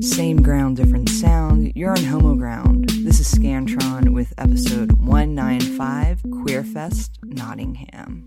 Same ground, different sound. You're on Homo Ground. This is Scantron with episode 195 Queerfest Nottingham.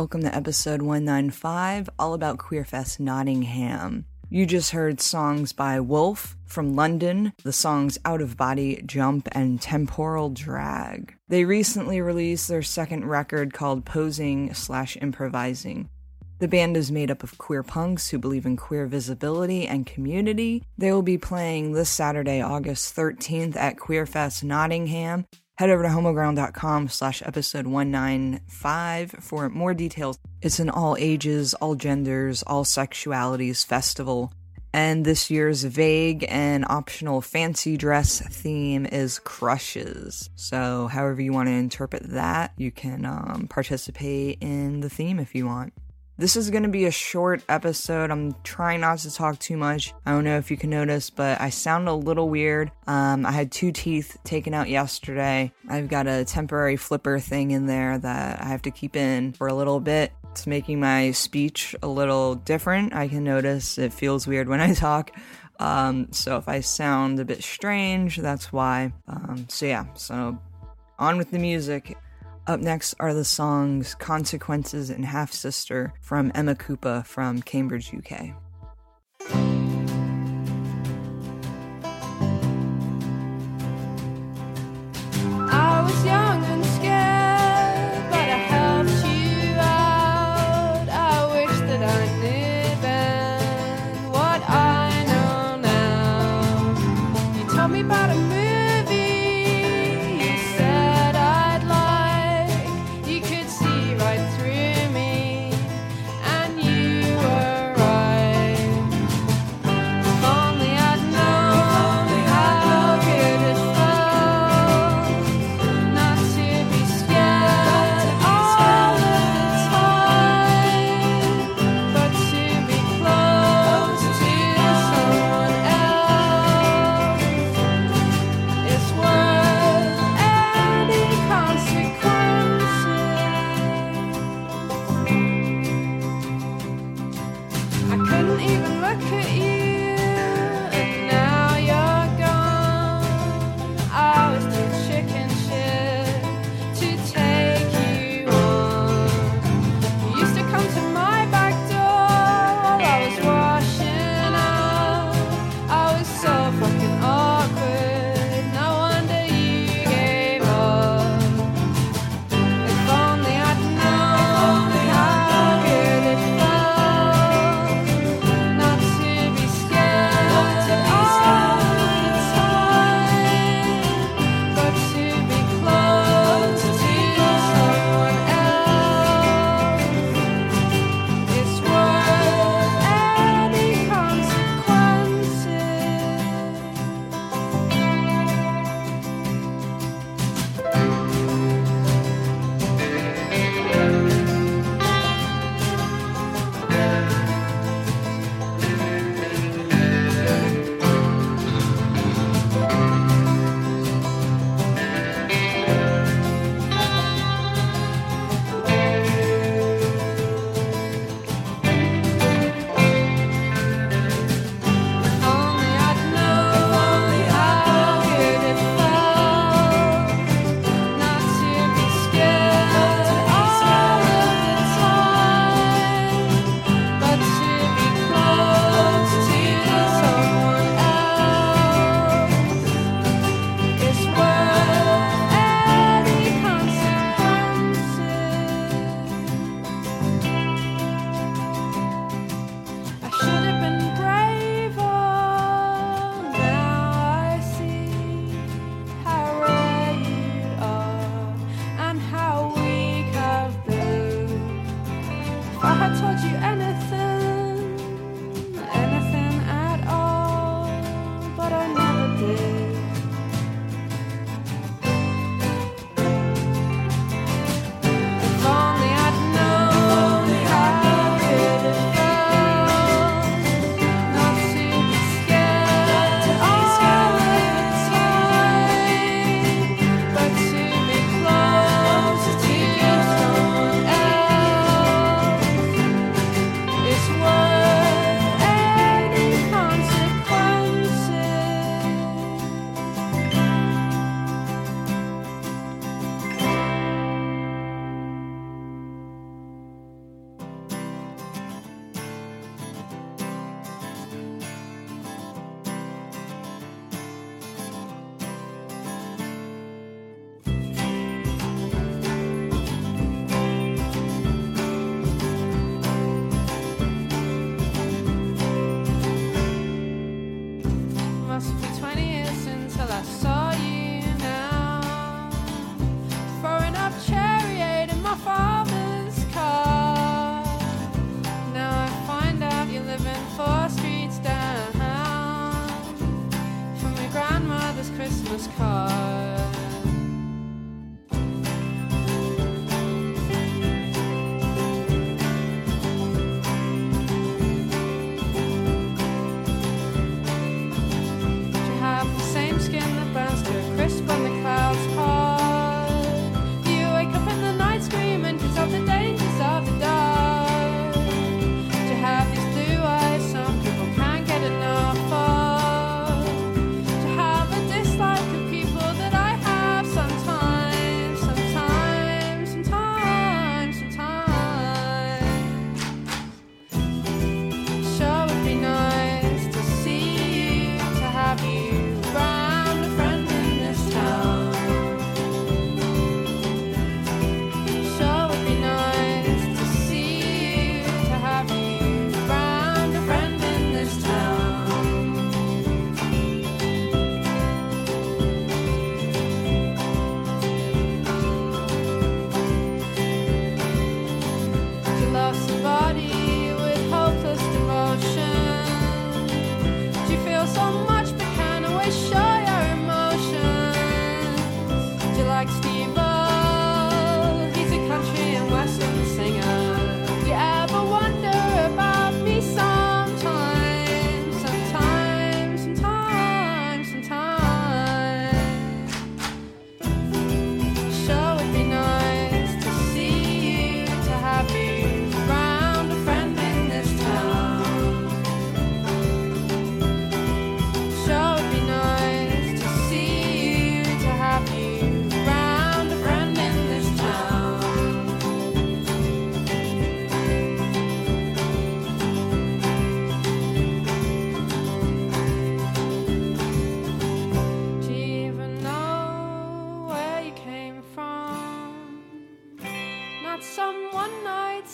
Welcome to episode 195, all about Queerfest Nottingham. You just heard songs by Wolf from London, the songs Out of Body, Jump, and Temporal Drag. They recently released their second record called Posing slash Improvising. The band is made up of queer punks who believe in queer visibility and community. They will be playing this Saturday, August 13th at Queerfest Nottingham head over to homoground.com slash episode 195 for more details. It's an all ages, all genders, all sexualities festival. And this year's vague and optional fancy dress theme is crushes. So, however you want to interpret that, you can um, participate in the theme if you want. This is going to be a short episode. I'm trying not to talk too much. I don't know if you can notice, but I sound a little weird. Um, I had two teeth taken out yesterday. I've got a temporary flipper thing in there that I have to keep in for a little bit. It's making my speech a little different. I can notice it feels weird when I talk. Um, so if I sound a bit strange, that's why. Um, so yeah, so on with the music. Up next are the songs Consequences and Half Sister from Emma Kupa from Cambridge, UK. I was young.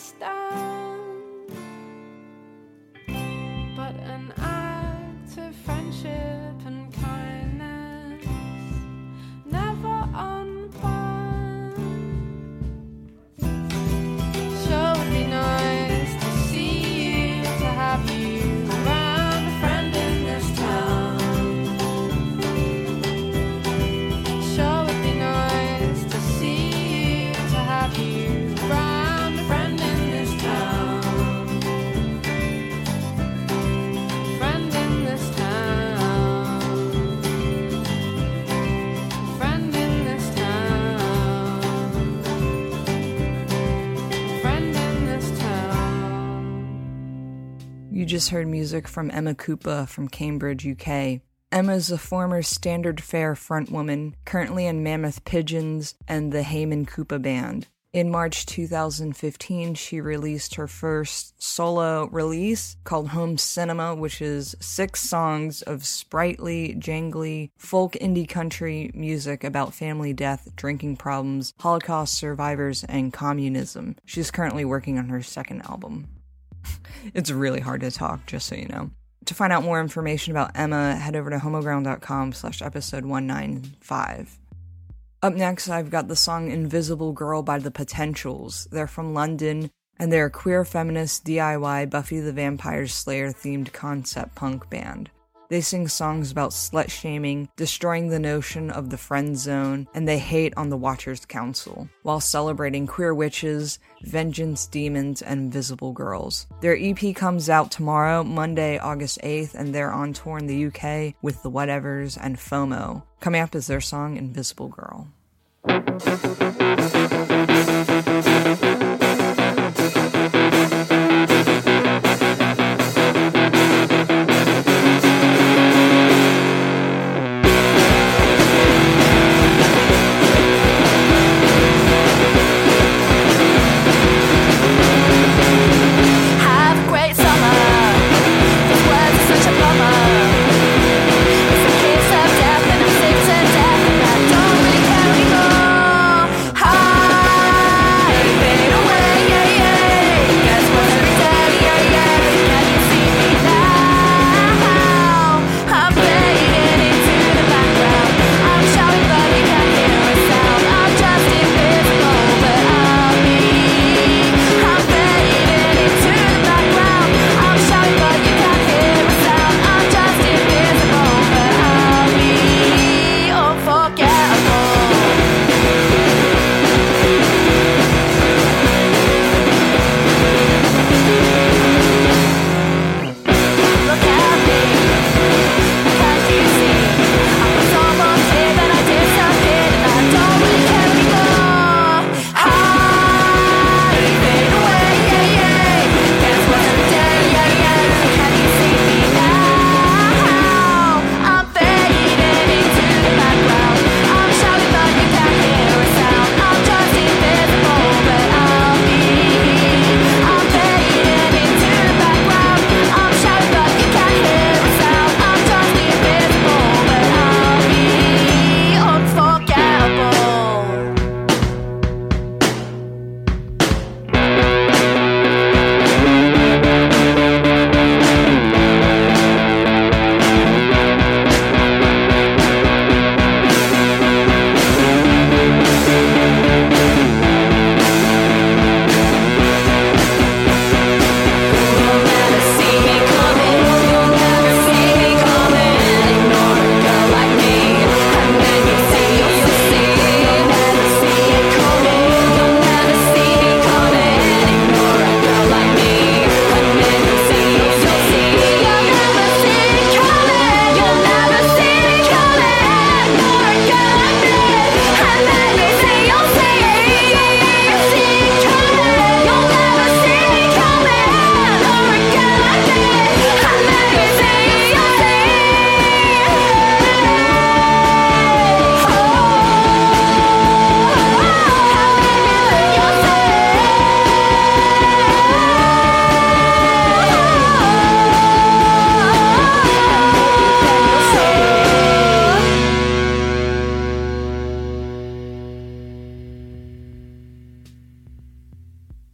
está just heard music from Emma Kupa from Cambridge, UK. Emma is a former Standard Fare frontwoman, currently in Mammoth Penguins and the Hayman Kupa Band. In March 2015, she released her first solo release called Home Cinema, which is six songs of sprightly, jangly, folk indie country music about family death, drinking problems, Holocaust survivors, and communism. She's currently working on her second album. It's really hard to talk, just so you know. To find out more information about Emma, head over to homoground.com slash episode 195. Up next, I've got the song Invisible Girl by The Potentials. They're from London, and they're a queer feminist DIY Buffy the Vampire Slayer themed concept punk band. They sing songs about slut shaming, destroying the notion of the friend zone, and they hate on the Watchers Council, while celebrating queer witches, vengeance demons, and invisible girls. Their EP comes out tomorrow, Monday, August 8th, and they're on tour in the UK with the Whatevers and FOMO. Coming up is their song Invisible Girl.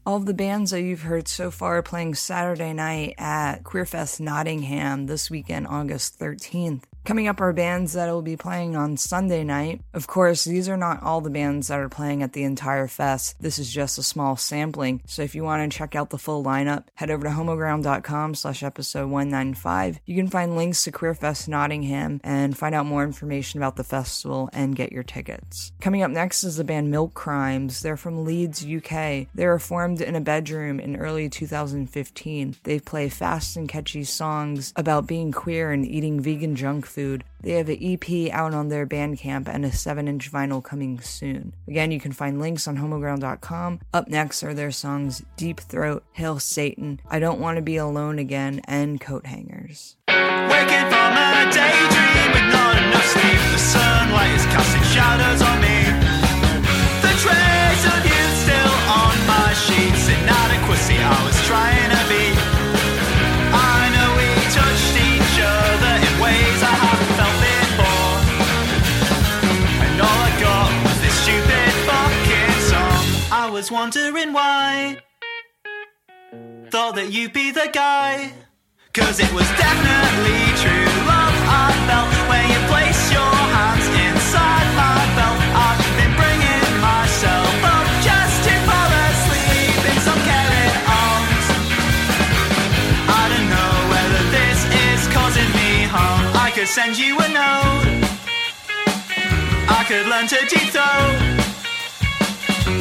All of the bands that you've heard so far playing Saturday night at Queerfest Nottingham this weekend, August 13th. Coming up are bands that will be playing on Sunday night. Of course, these are not all the bands that are playing at the entire fest. This is just a small sampling. So if you want to check out the full lineup, head over to homoground.com slash episode 195. You can find links to Queerfest Nottingham and find out more information about the festival and get your tickets. Coming up next is the band Milk Crimes. They're from Leeds, UK. They were formed in a bedroom in early 2015. They play fast and catchy songs about being queer and eating vegan junk Food. They have an EP out on their Bandcamp and a 7 inch vinyl coming soon. Again, you can find links on homoground.com. Up next are their songs Deep Throat, Hail Satan, I Don't Want to Be Alone Again, and Coat Hangers. Waking from a daydream not enough sleep. The sunlight wondering why. Thought that you'd be the guy. Cause it was definitely true love I felt when you placed your hands inside my belt. I've been bringing myself up just to fall asleep in some caring arms. I don't know whether this is causing me harm. I could send you a note. I could learn to deep.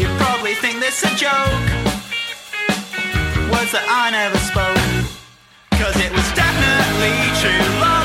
You probably think this a joke. Words that I never spoke. Cause it was definitely true love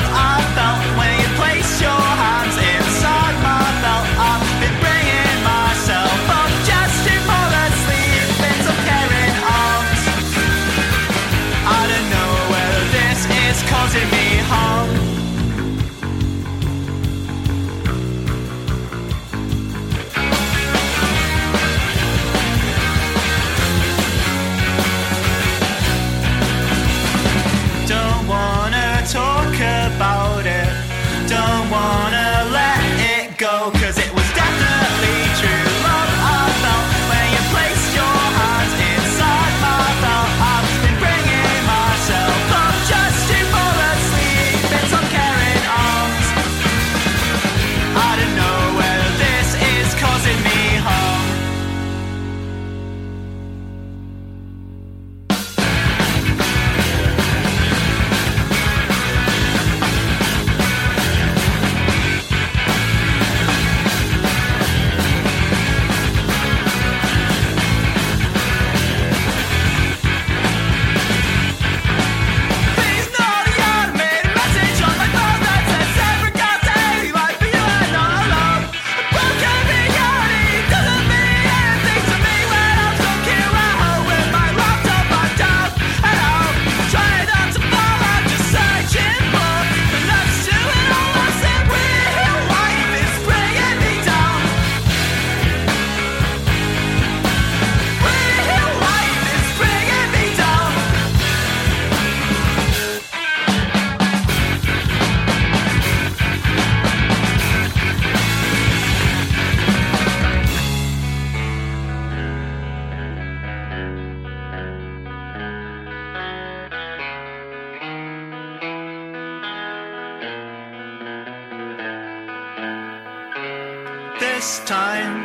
This time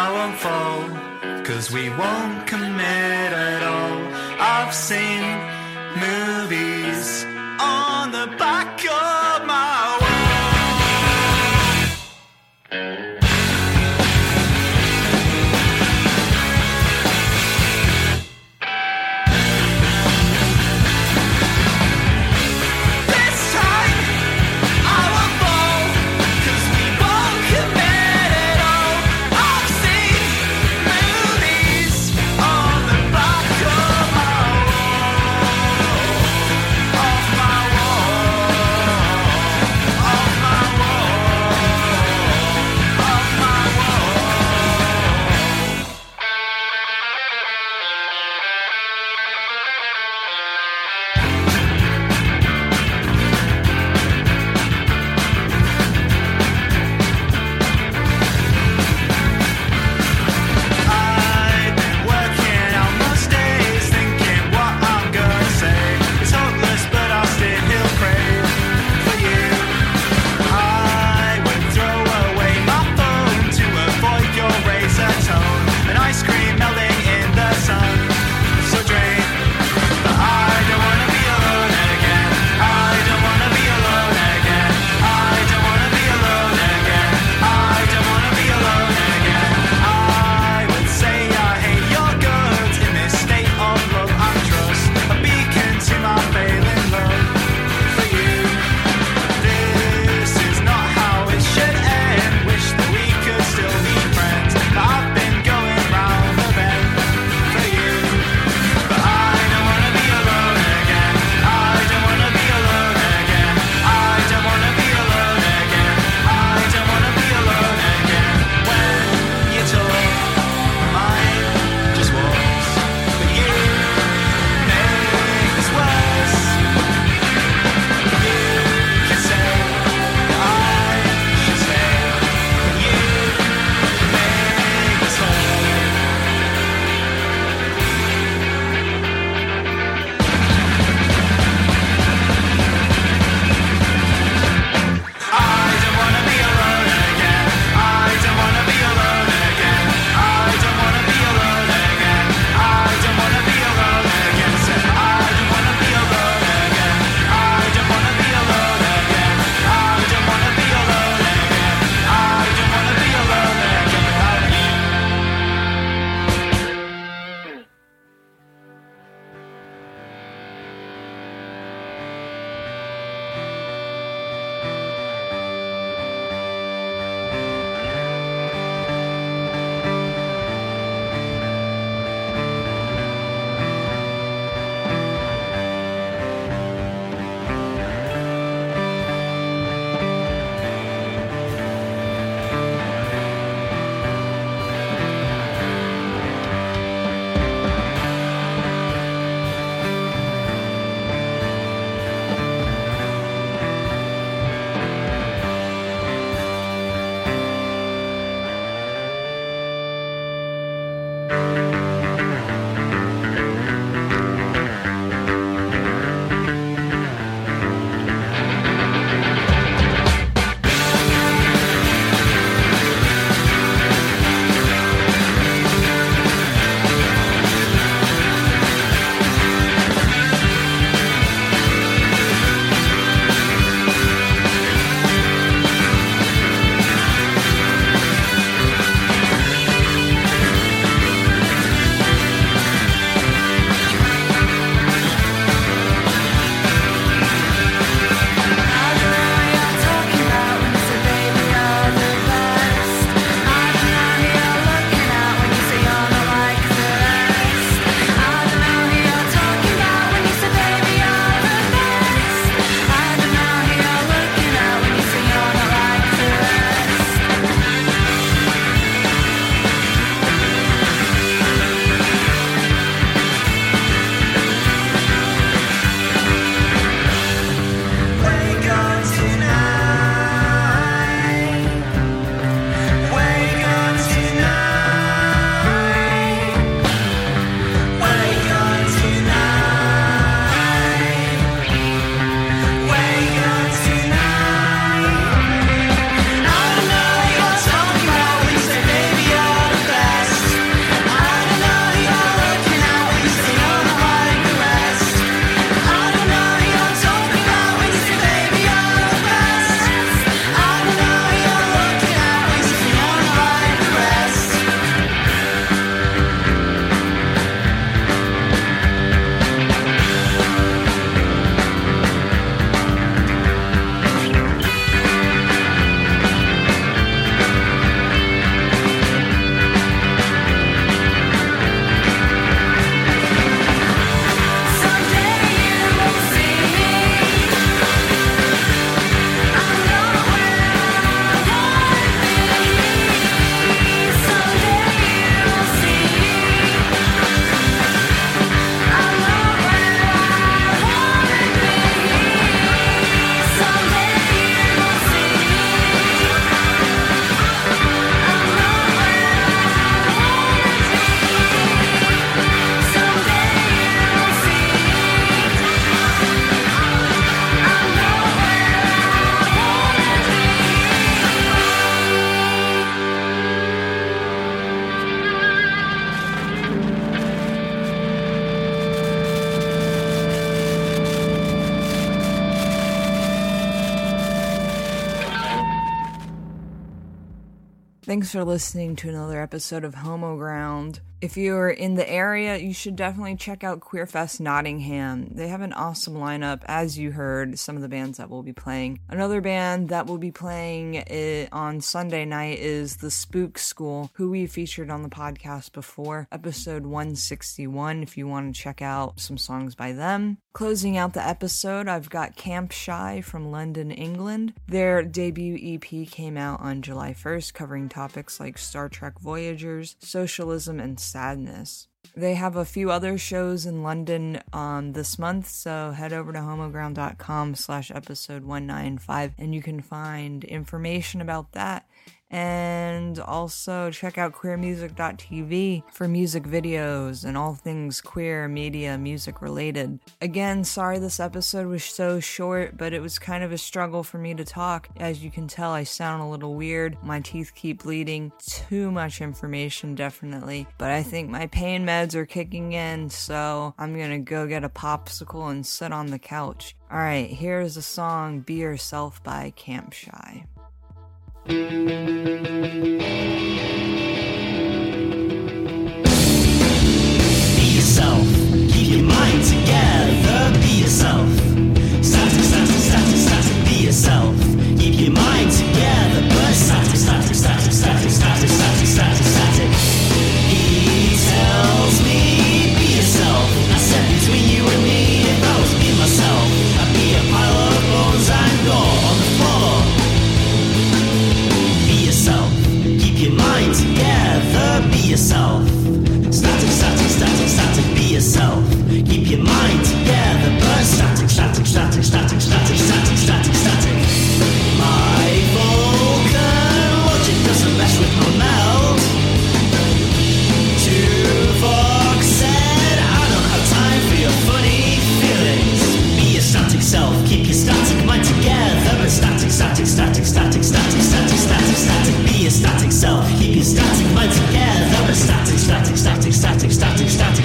I won't fall, cause we won't commit at all. I've seen movies on the back Thanks for listening to another episode of Homo Ground. If you're in the area, you should definitely check out Queerfest Nottingham. They have an awesome lineup, as you heard, some of the bands that will be playing. Another band that will be playing it on Sunday night is The Spook School, who we featured on the podcast before, episode 161, if you want to check out some songs by them. Closing out the episode, I've got Camp Shy from London, England. Their debut EP came out on July 1st, covering topics like Star Trek Voyagers, socialism, and sadness. They have a few other shows in London um, this month, so head over to homoground.com slash episode 195 and you can find information about that. And also check out queermusic.tv for music videos and all things queer media music related. Again, sorry this episode was so short, but it was kind of a struggle for me to talk. As you can tell, I sound a little weird. My teeth keep bleeding. Too much information, definitely. But I think my pain meds are kicking in, so I'm gonna go get a popsicle and sit on the couch. Alright, here's a song Be Yourself by Camp Shy. Thank you. Static, starting, starting, Static, static, static, static, static, static.